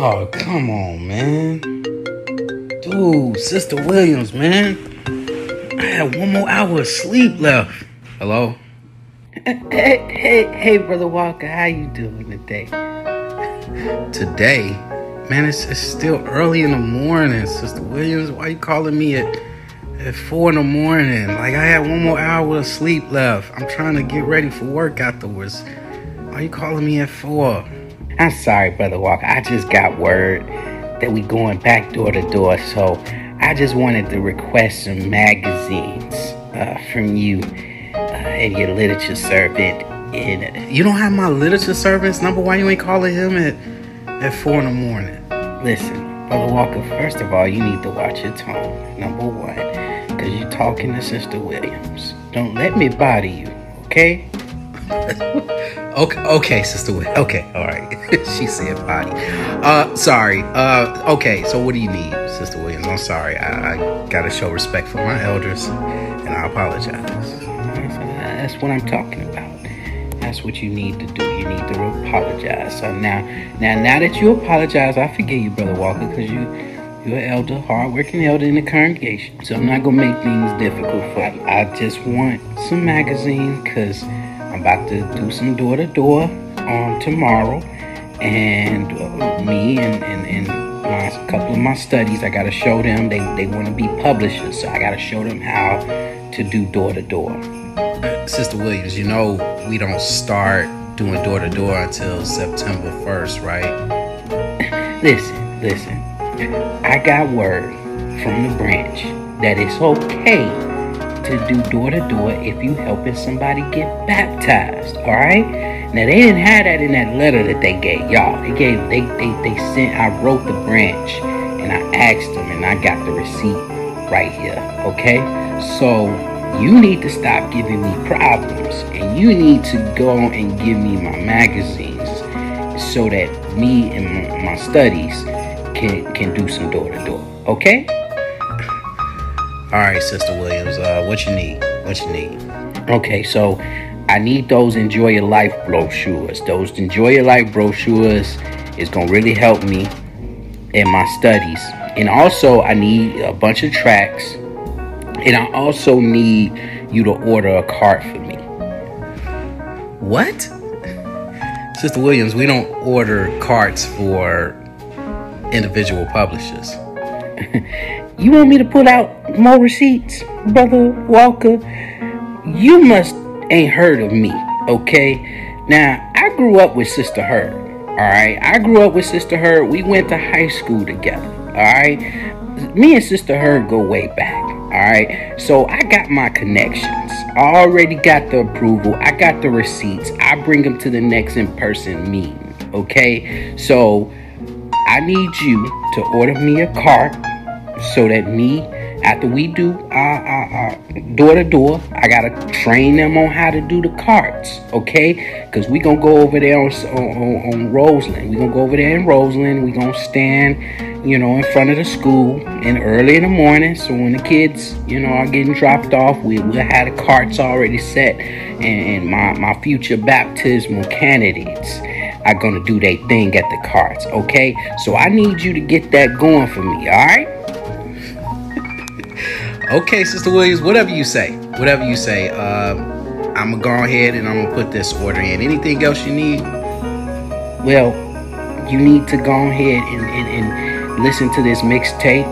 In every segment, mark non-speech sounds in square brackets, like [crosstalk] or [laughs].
Oh, come on, man. Dude, Sister Williams, man. I had one more hour of sleep left. Hello? Hey, hey, hey, brother Walker, how you doing today? Today? Man, it's, it's still early in the morning, Sister Williams. Why you calling me at at four in the morning? Like I had one more hour of sleep left. I'm trying to get ready for work afterwards. Why you calling me at four? I'm sorry, brother Walker. I just got word that we going back door to door, so I just wanted to request some magazines uh, from you uh, and your literature servant. And You don't have my literature servant's number. Why you ain't calling him at at four in the morning? listen, brother Walker. First of all, you need to watch your tone. Number one, because you're talking to Sister Williams. Don't let me bother you, okay? [laughs] Okay, okay, sister. Wi- Okay, all right. [laughs] she said body. Uh, sorry. Uh, okay. So what do you need, sister Williams? I'm sorry. I, I gotta show respect for my elders, and I apologize. That's what I'm talking about. That's what you need to do. You need to apologize. So now, now, now that you apologize, I forgive you, brother Walker, because you, you're an elder, hardworking elder in the congregation. So I'm not gonna make things difficult for you. I just want some magazine, cause I'm about to do some door to door on tomorrow, and uh, me and and and my a couple of my studies, I gotta show them. They they want to be publishers, so I gotta show them how to do door to door. Sister Williams, you know we don't start doing door to door until September 1st, right? [laughs] Listen, listen. I got word from the branch that it's okay to do door to door if you helping somebody get baptized. All right. Now they didn't have that in that letter that they gave y'all. They gave they they they sent. I wrote the branch and I asked them and I got the receipt right here. Okay. So you need to stop giving me problems and you need to go and give me my magazines so that me and my studies can can do some door to door. Okay? All right, Sister Williams. Uh, what you need? What you need? Okay, so I need those Enjoy Your Life brochures. Those Enjoy Your Life brochures is gonna really help me in my studies. And also I need a bunch of tracks. And I also need you to order a cart for me. What? Sister Williams, we don't order carts for individual publishers. [laughs] You want me to put out more receipts, brother Walker? You must ain't heard of me, okay? Now I grew up with Sister Heard. All right, I grew up with Sister Heard. We went to high school together. All right, me and Sister Heard go way back. All right, so I got my connections. I already got the approval. I got the receipts. I bring them to the next in-person meeting. Okay, so I need you to order me a cart so that me, after we do our, our, our door to door, I gotta train them on how to do the carts, okay? Because we gonna go over there on, on, on Roseland. we gonna go over there in Roseland. we gonna stand, you know, in front of the school and early in the morning. So when the kids, you know, are getting dropped off, we, we'll have the carts already set. And, and my, my future baptismal candidates are gonna do their thing at the carts, okay? So I need you to get that going for me, alright? Okay, Sister Williams, whatever you say. Whatever you say. Uh, I'm gonna go ahead and I'm gonna put this order in. Anything else you need? Well, you need to go ahead and, and, and listen to this mixtape.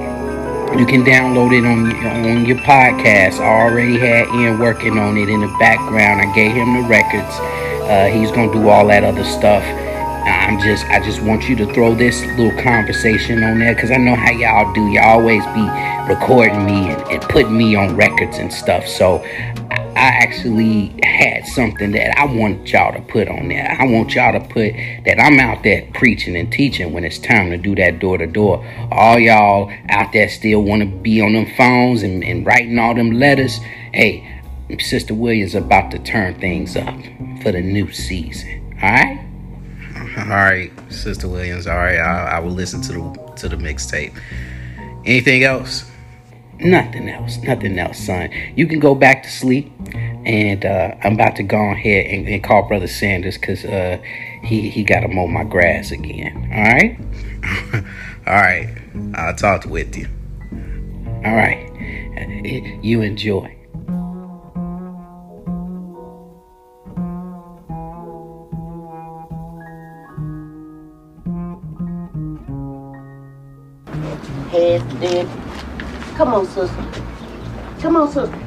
You can download it on on your podcast. I already had Ian working on it in the background. I gave him the records. Uh, he's gonna do all that other stuff. I'm just I just want you to throw this little conversation on there because I know how y'all do. Y'all always be recording me and, and putting me on records and stuff. So I, actually had something that I want y'all to put on there. I want y'all to put that I'm out there preaching and teaching when it's time to do that door to door. All y'all out there still want to be on them phones and, and writing all them letters. Hey, Sister Williams about to turn things up for the new season. All right. All right, Sister Williams. All right, I, I will listen to the to the mixtape. Anything else? Nothing else. Nothing else, son. You can go back to sleep and uh, I'm about to go ahead and, and call Brother Sanders because uh, he he got to mow my grass again. All right. [laughs] All right. I'll talk with you. All right. You enjoy. Dead. Come on, sister. Come on, sister.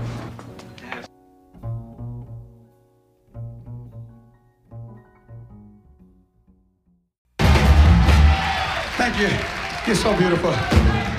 Thank you. You're so beautiful.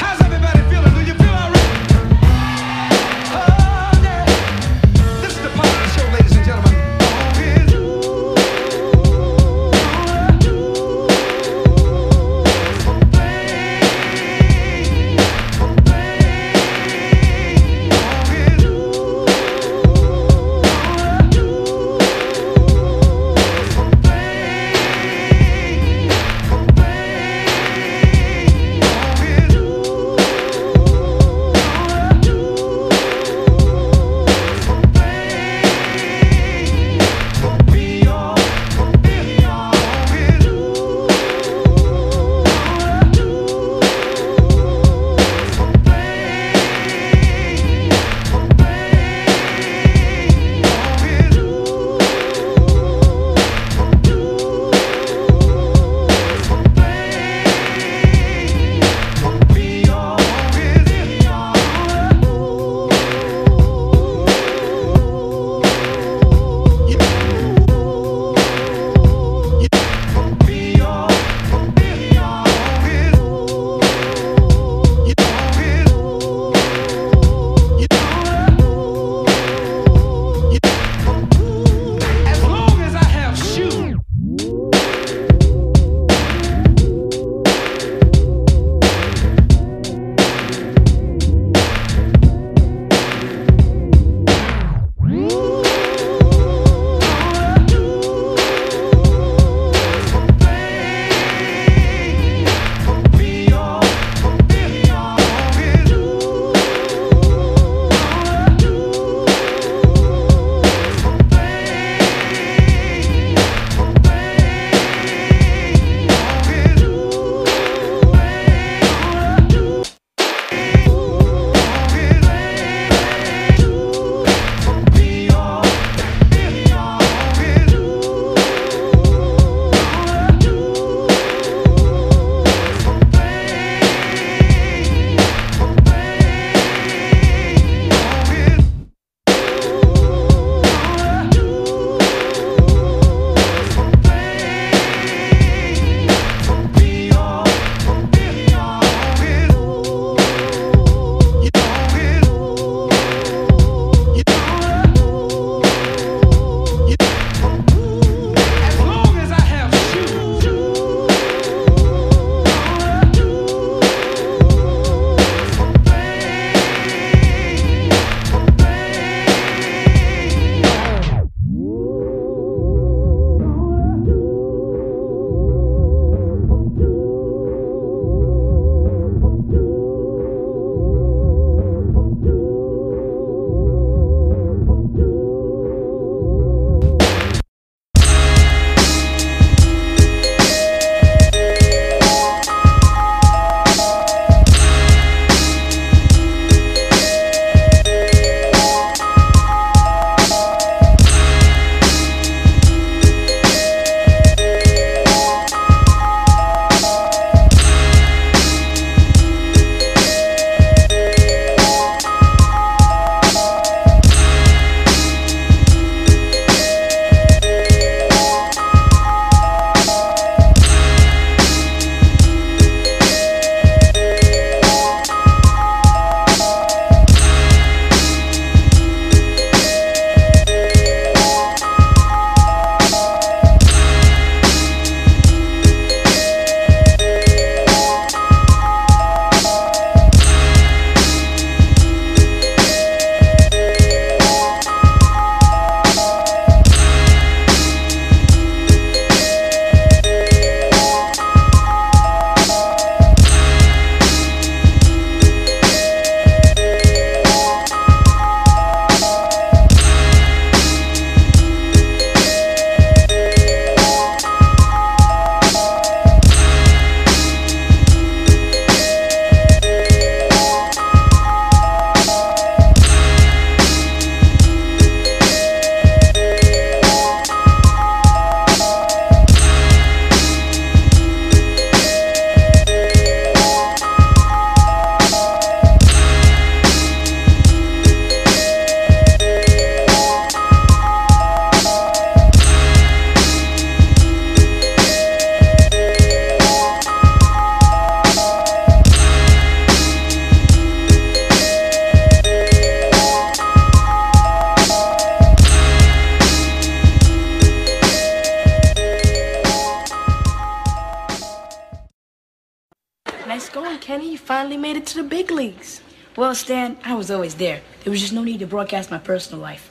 Broadcast my personal life.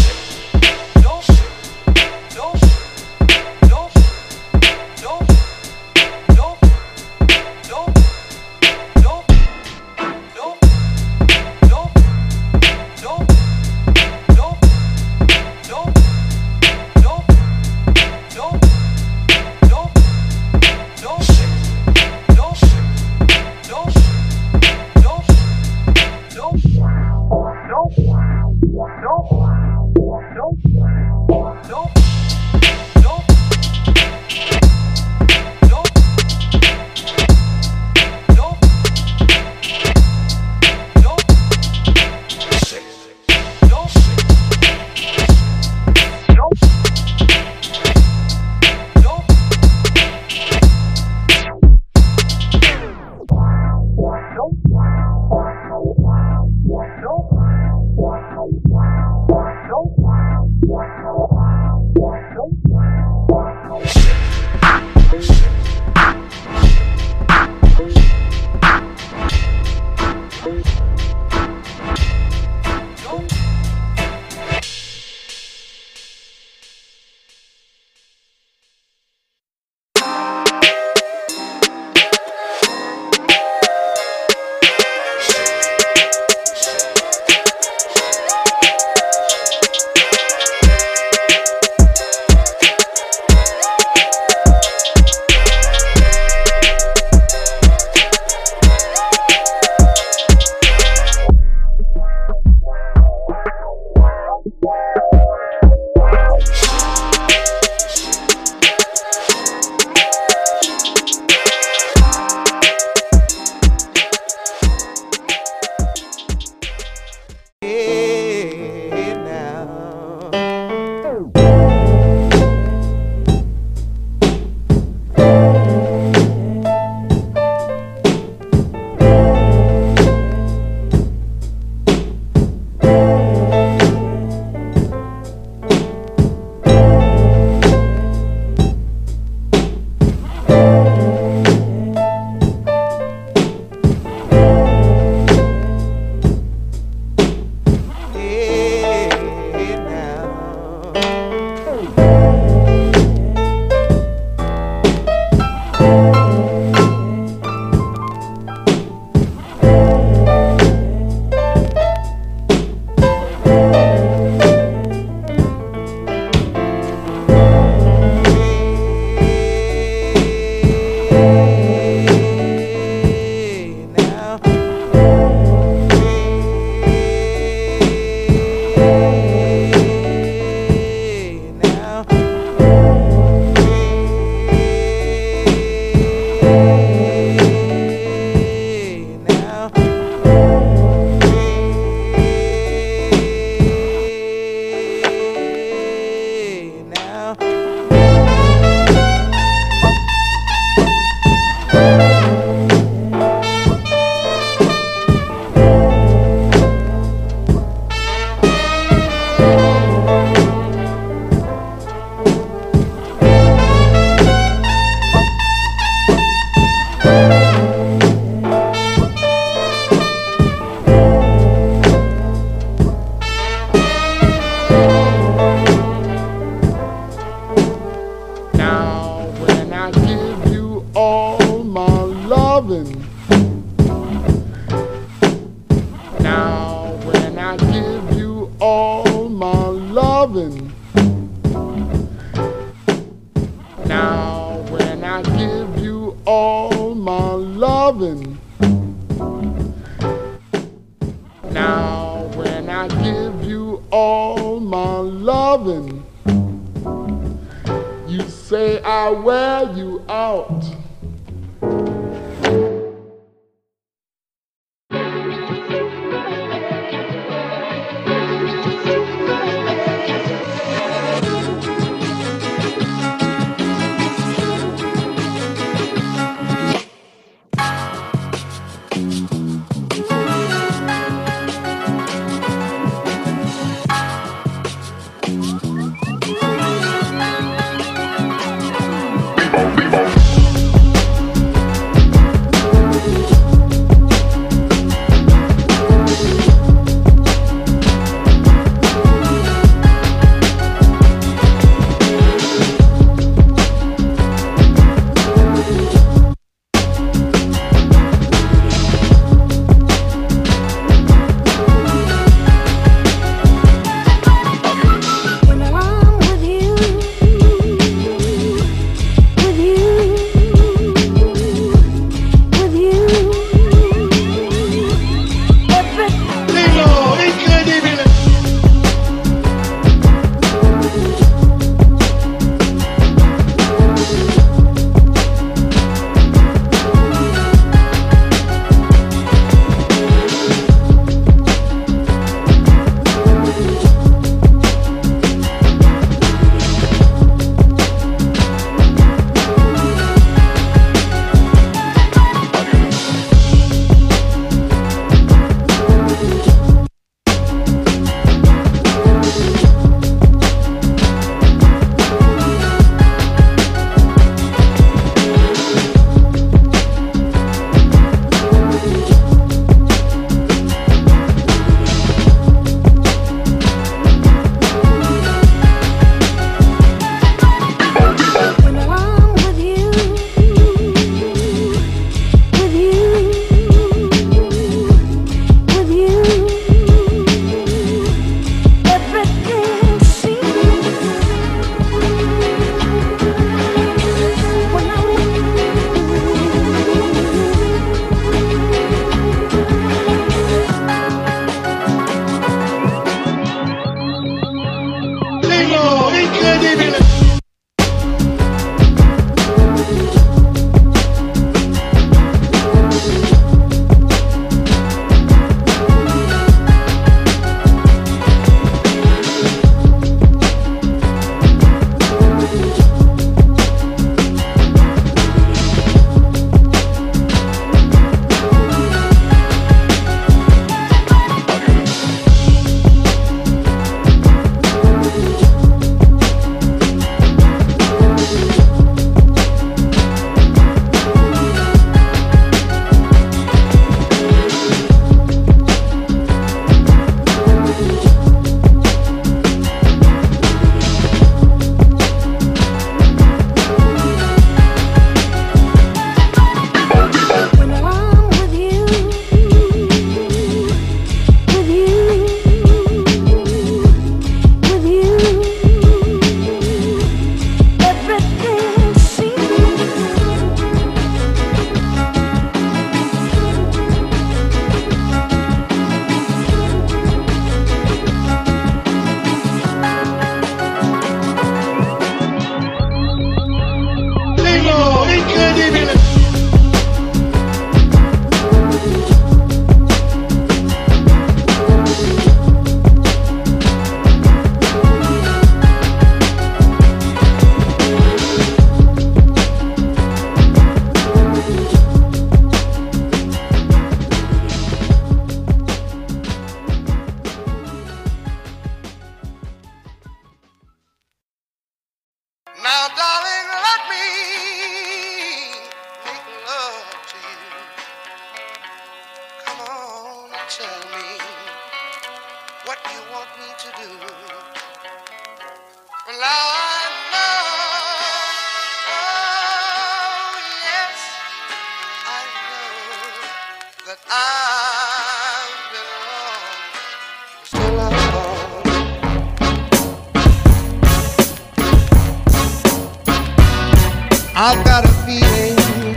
Got a feeling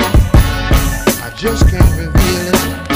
I just can't reveal it.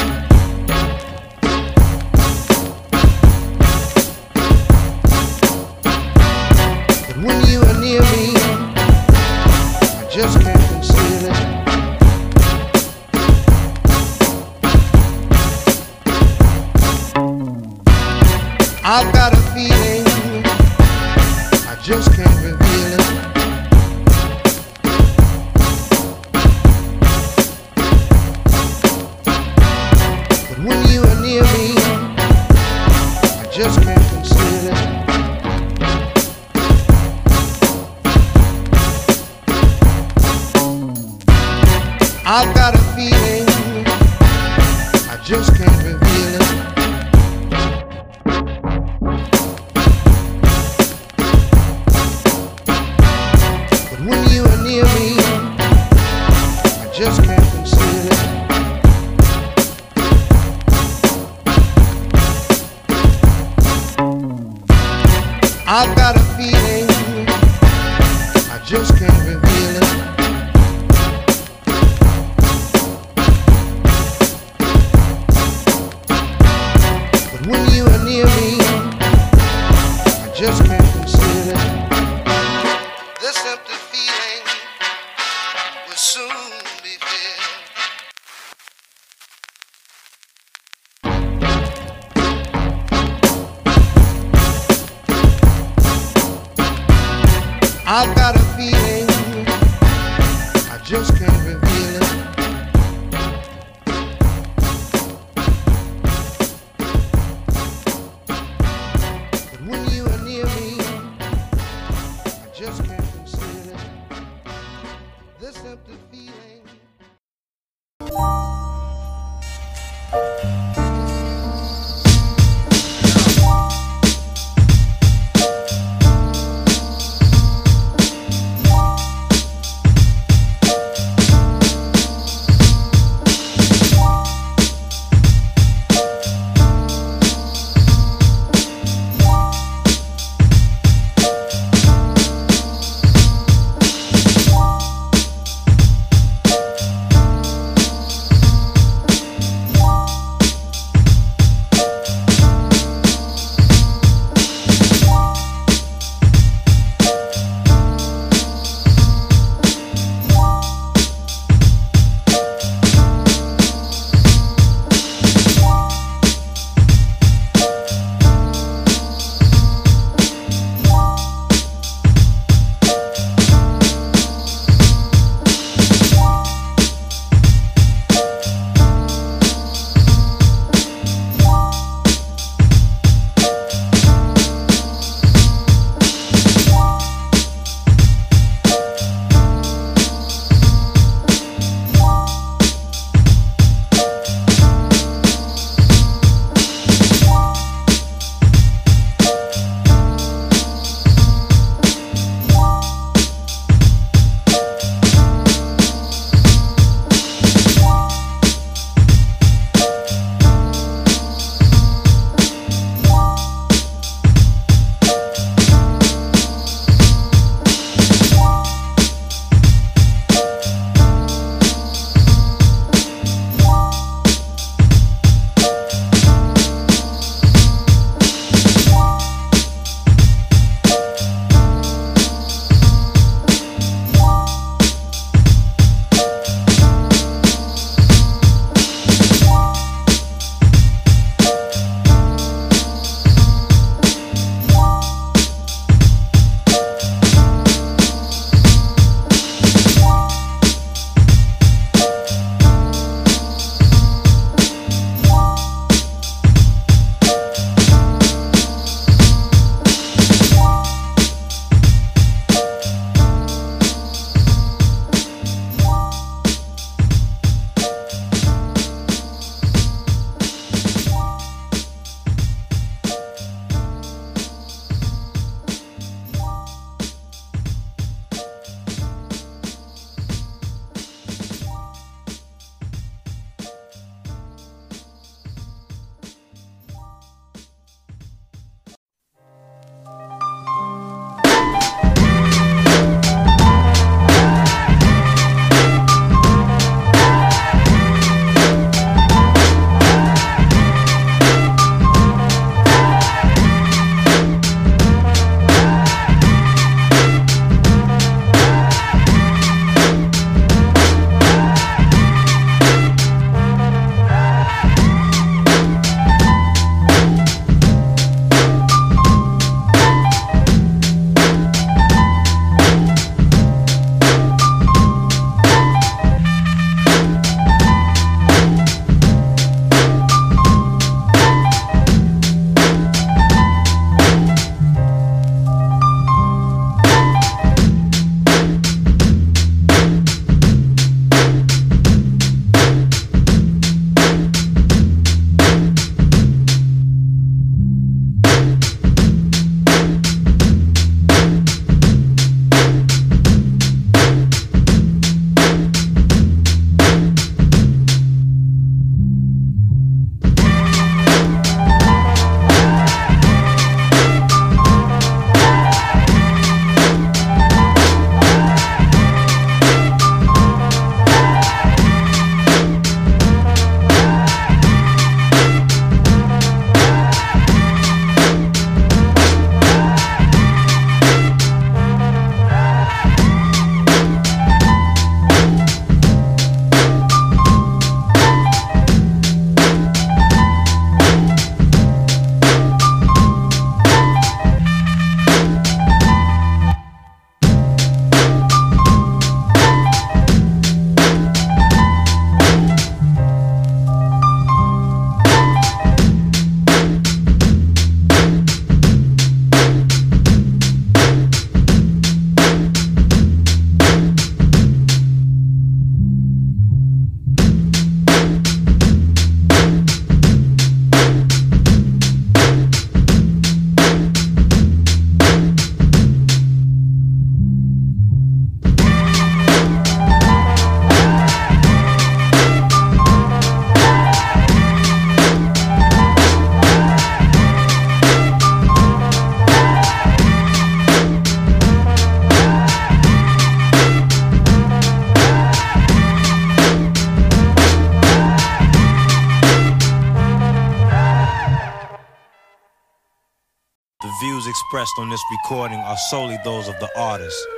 Expressed on this recording are solely those of the artist.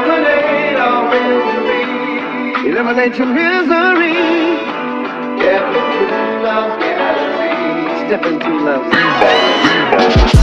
Eliminate all misery. Eliminate your misery. Step into love's gallery. Step into love's Ooh.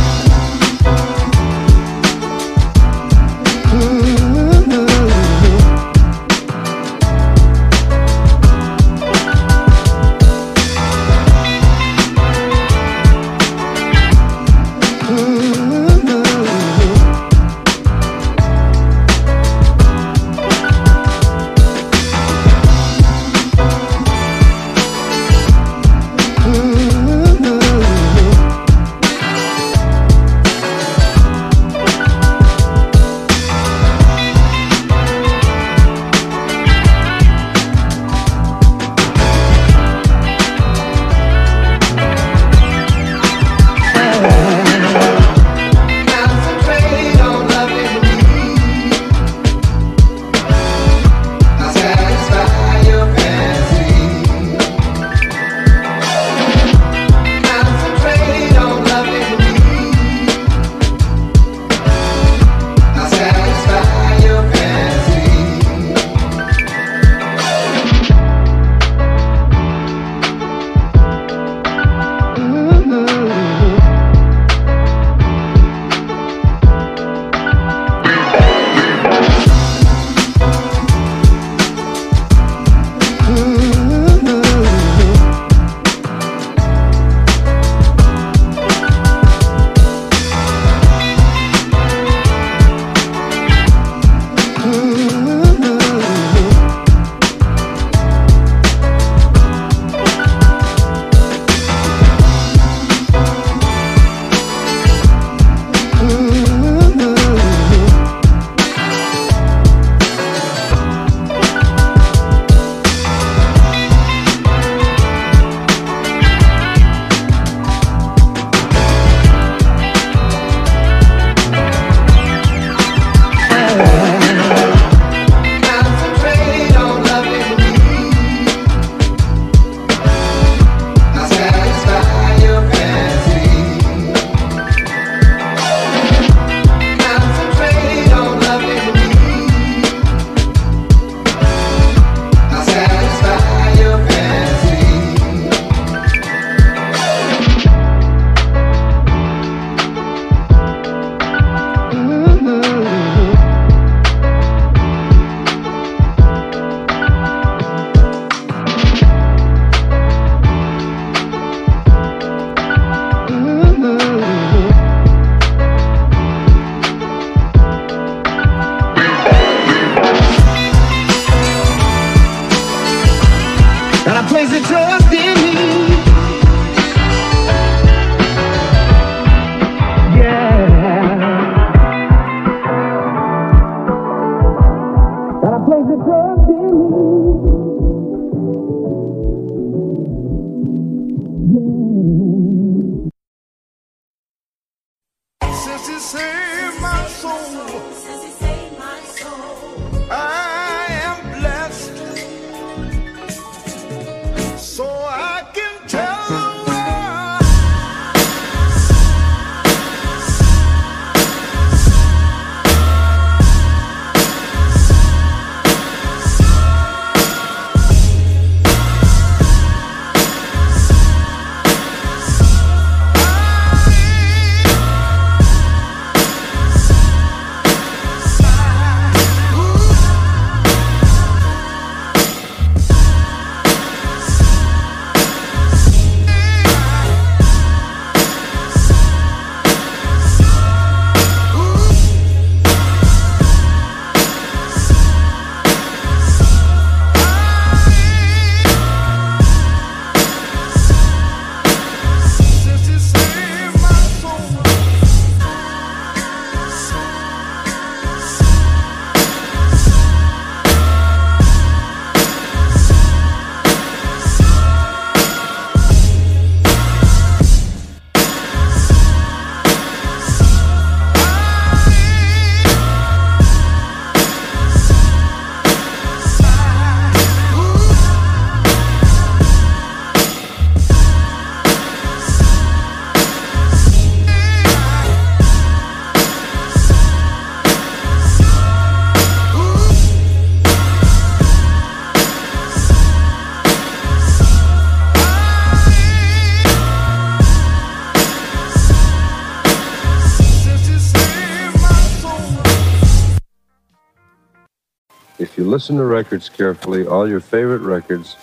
Listen to records carefully, all your favorite records,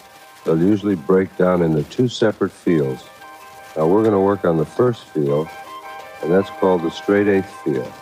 they'll usually break down into two separate fields. Now we're going to work on the first field, and that's called the straight eighth field.